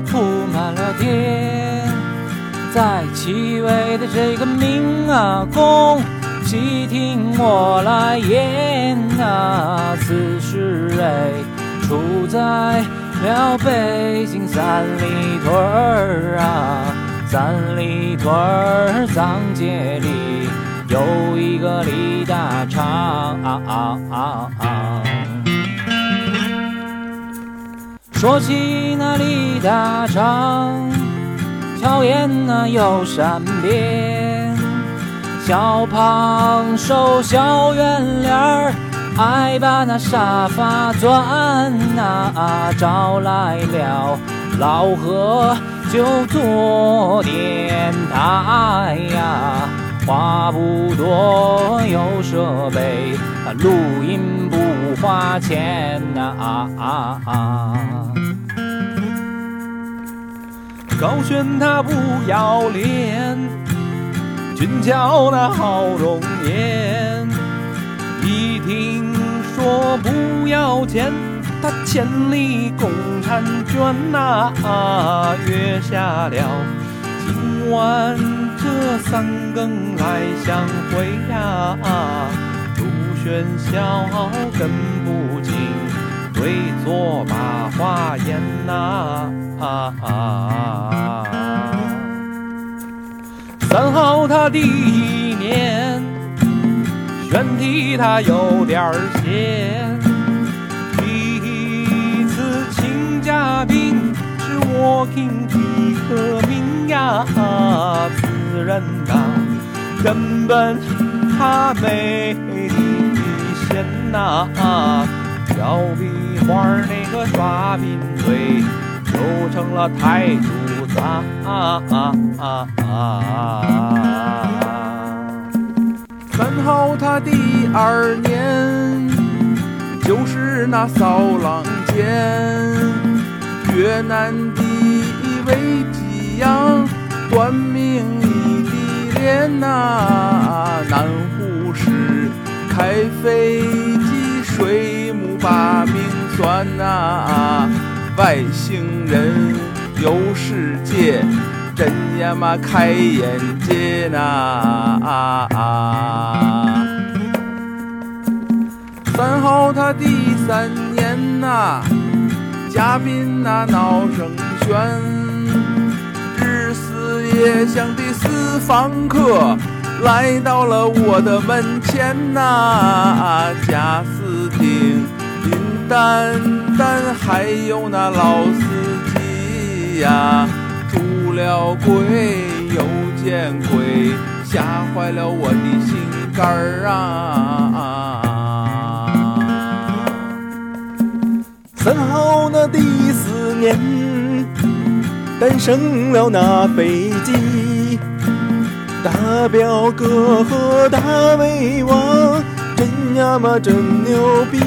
铺满了天。在七位的这个明啊公，细听我来言啊，此事哎，出在了北京三里屯儿啊，三里屯儿藏街里有一个李大昌啊啊啊说起那李大昌。巧言那又善辩，小胖瘦小圆脸儿，爱把那沙发钻呐，找来了老何就做点台呀，话不多有设备，录音不花钱呐啊啊啊。高轩他不要脸，俊俏那好容颜。一听说不要钱，他千里共婵娟呐，约下了今晚这三更来相会呀。啊朱轩笑跟不进，对坐把话言呐。啊啊！三好他第一年，选题他有点儿闲。第一次请嘉宾是我听的革命呀，此人呐根本他没底线呐，小笔画那个耍贫嘴。就成了太主子啊啊啊！三好他第二年就是那骚浪尖，越南的位吉阳短命异地恋呐，南湖市开飞机水母把命算呐。外星人游世界，真呀嘛开眼界呐！啊！啊三好他第三年呐，嘉宾那闹声喧，日思夜想的私房客来到了我的门前呐，啊贾斯汀。丹丹，还有那老司机呀，出了轨又见鬼，吓坏了我的心肝儿啊！三好那第四年，诞生了那飞机，大表哥和大胃王。真呀嘛真牛逼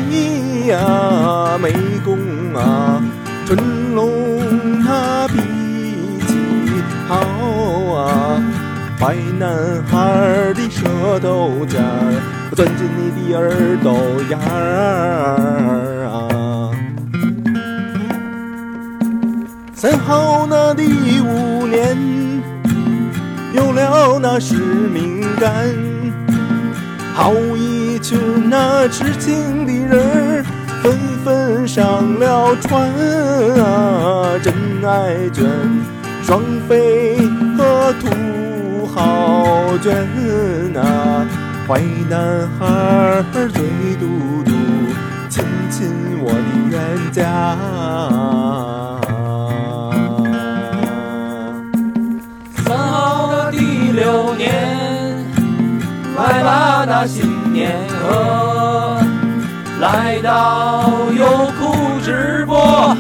呀，美工啊，春龙他脾气好啊，坏男孩的舌头尖儿钻进你的耳朵眼儿啊。三好那第五年，有了那使命感。好一群那痴情的人，纷纷上了船啊！真爱卷，双飞和土豪卷啊！坏男孩嘴嘟嘟，亲亲我的冤家。三好的第六年。来吧，那新年贺，来到优酷直播，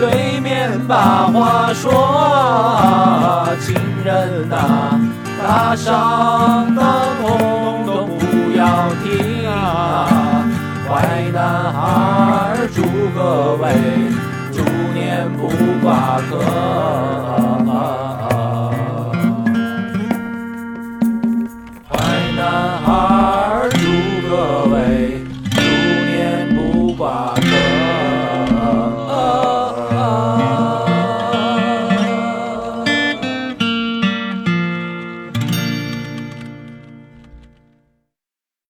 对面把话说，亲人呐，打赏的痛都不要停啊，坏男孩祝各位，猪年不挂科。